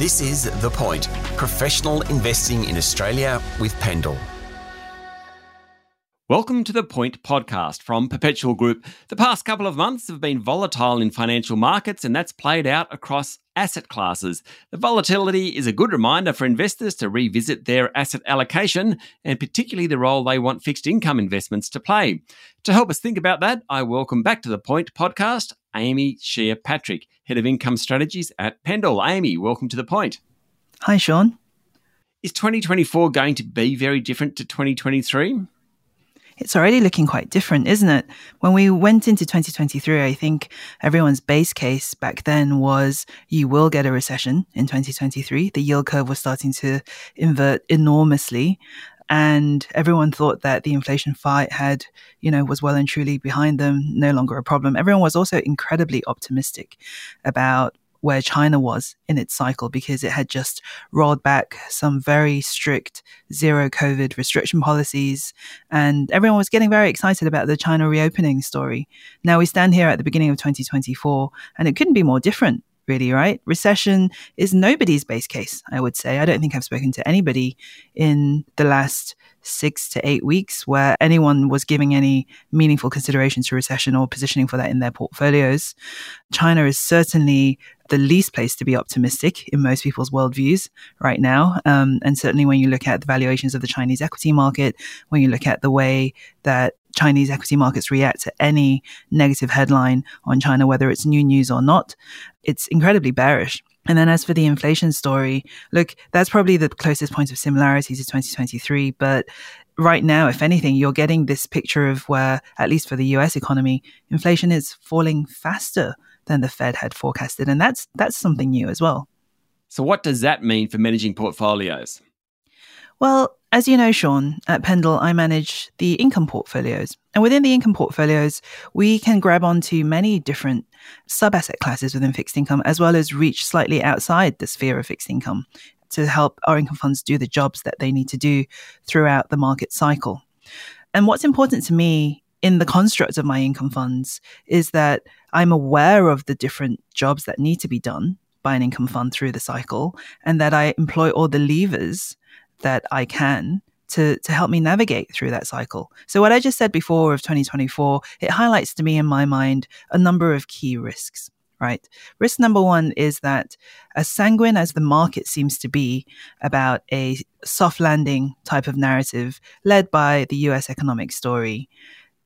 This is The Point Professional Investing in Australia with Pendal. Welcome to the Point podcast from Perpetual Group. The past couple of months have been volatile in financial markets, and that's played out across asset classes. The volatility is a good reminder for investors to revisit their asset allocation and particularly the role they want fixed income investments to play. To help us think about that, I welcome back to the Point podcast Amy Xie Patrick, Head of Income Strategies at Pendal. Amy, welcome to the Point. Hi, Sean. Is 2024 going to be very different to 2023? It's already looking quite different, isn't it? When we went into 2023, I think everyone's base case back then was you will get a recession in 2023. The yield curve was starting to invert enormously. And everyone thought that the inflation fight had, you know, was well and truly behind them, no longer a problem. Everyone was also incredibly optimistic about where China was in its cycle because it had just rolled back some very strict zero COVID restriction policies. And everyone was getting very excited about the China reopening story. Now we stand here at the beginning of 2024 and it couldn't be more different. Really, right? Recession is nobody's base case, I would say. I don't think I've spoken to anybody in the last six to eight weeks where anyone was giving any meaningful consideration to recession or positioning for that in their portfolios. China is certainly the least place to be optimistic in most people's worldviews right now. Um, and certainly when you look at the valuations of the Chinese equity market, when you look at the way that Chinese equity markets react to any negative headline on China, whether it's new news or not, it's incredibly bearish. And then as for the inflation story, look, that's probably the closest point of similarity to 2023. But right now, if anything, you're getting this picture of where, at least for the US economy, inflation is falling faster than the Fed had forecasted. And that's that's something new as well. So what does that mean for managing portfolios? Well, as you know, Sean, at Pendal, I manage the income portfolios. And within the income portfolios, we can grab onto many different sub asset classes within fixed income, as well as reach slightly outside the sphere of fixed income to help our income funds do the jobs that they need to do throughout the market cycle. And what's important to me in the construct of my income funds is that I'm aware of the different jobs that need to be done by an income fund through the cycle and that I employ all the levers that I can to, to help me navigate through that cycle. So what I just said before of 2024, it highlights to me in my mind a number of key risks, right? Risk number one is that as sanguine as the market seems to be about a soft landing type of narrative led by the US economic story,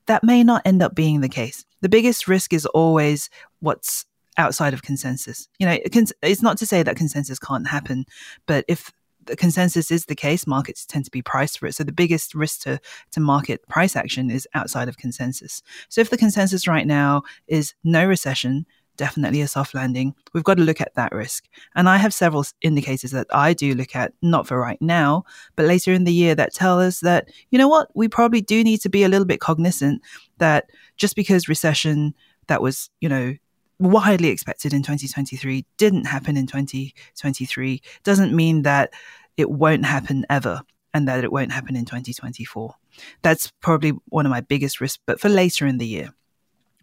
that may not end up being the case. The biggest risk is always what's outside of consensus. You know, it's not to say that consensus can't happen, but if the consensus is the case, markets tend to be priced for it. So the biggest risk to, to market price action is outside of consensus. So if the consensus right now is no recession, definitely a soft landing, we've got to look at that risk. And I have several indicators that I do look at, not for right now, but later in the year that tell us that, you know what, we probably do need to be a little bit cognizant that just because recession that was, you know, widely expected in 2023 didn't happen in 2023 doesn't mean that it won't happen ever and that it won't happen in 2024. That's probably one of my biggest risks, but for later in the year.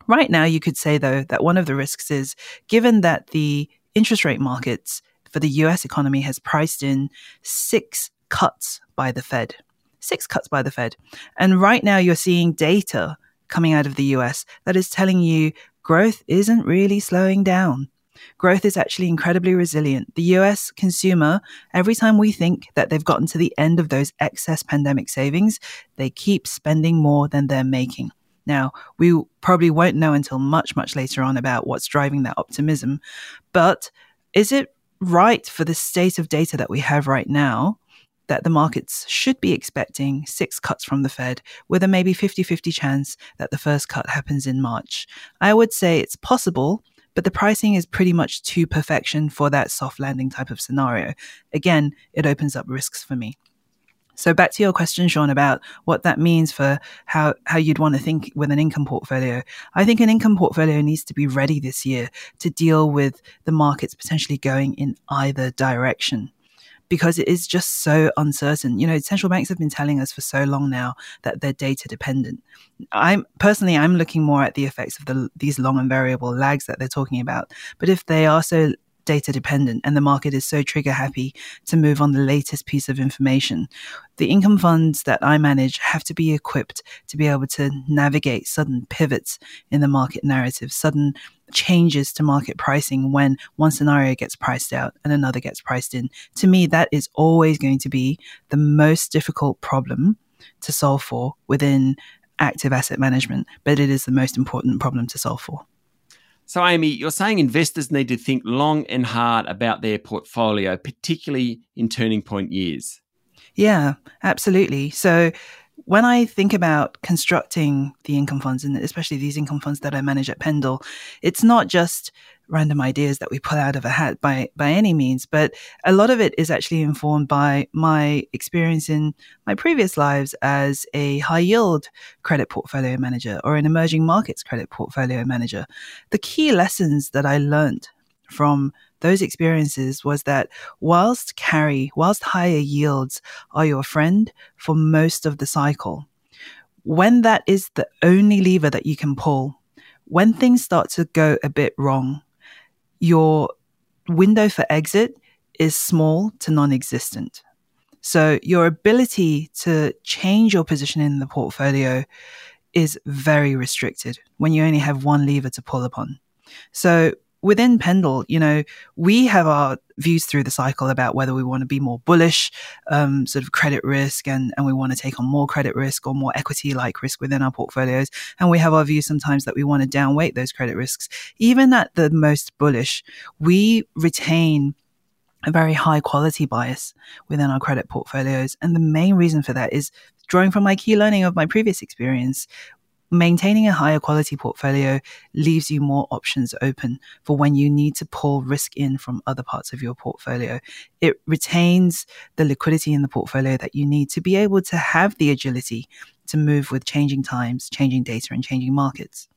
Right now, you could say, though, that one of the risks is given that the interest rate markets for the US economy has priced in six cuts by the Fed. Six cuts by the Fed. And right now, you're seeing data coming out of the US that is telling you growth isn't really slowing down. Growth is actually incredibly resilient. The US consumer, every time we think that they've gotten to the end of those excess pandemic savings, they keep spending more than they're making. Now, we probably won't know until much, much later on about what's driving that optimism. But is it right for the state of data that we have right now that the markets should be expecting six cuts from the Fed with a maybe 50 50 chance that the first cut happens in March. I would say it's possible, but the pricing is pretty much to perfection for that soft landing type of scenario. Again, it opens up risks for me. So back to your question, Sean, about what that means for how, how you'd want to think with an income portfolio. I think an income portfolio needs to be ready this year to deal with the markets potentially going in either direction because it is just so uncertain. You know, central banks have been telling us for so long now that they're data dependent. I'm personally, I'm looking more at the effects of the, these long and variable lags that they're talking about. But if they are so data dependent and the market is so trigger happy to move on the latest piece of information. The income funds that I manage have to be equipped to be able to navigate sudden pivots in the market narrative, sudden changes to market pricing when one scenario gets priced out and another gets priced in. To me, that is always going to be the most difficult problem to solve for within active asset management, but it is the most important problem to solve for. So, Amy, you're saying investors need to think long and hard about their portfolio, particularly in turning point years. Yeah, absolutely. So, when I think about constructing the income funds, and especially these income funds that I manage at Pendal, it's not just random ideas that we pull out of a hat by by any means, but a lot of it is actually informed by my experience in my previous lives as a high yield credit portfolio manager or an emerging markets credit portfolio manager. The key lessons that I learned from those experiences was that whilst carry, whilst higher yields are your friend for most of the cycle, when that is the only lever that you can pull, when things start to go a bit wrong, your window for exit is small to non existent. So your ability to change your position in the portfolio is very restricted when you only have one lever to pull upon. So within Pendal, you know, we have our views through the cycle about whether we want to be more bullish, um, sort of credit risk, and, and we want to take on more credit risk or more equity like risk within our portfolios. And we have our views sometimes that we want to downweight those credit risks. Even at the most bullish, we retain a very high quality bias within our credit portfolios. And the main reason for that is drawing from my key learning of my previous experience, maintaining a higher quality portfolio leaves you more options open for when you need to pull risk in from other parts of your portfolio. It retains the liquidity in the portfolio that you need to be able to have the agility to move with changing times, changing data, and changing markets.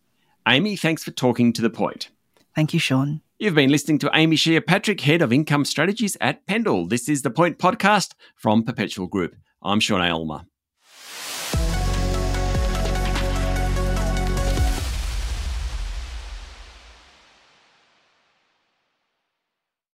Amy, thanks for talking to the point. Thank you, Sean. You've been listening to Amy Xie Patrick, Head of Income Strategies at Pendal. This is the Point Podcast from Perpetual Group. I'm Sean Aylmer.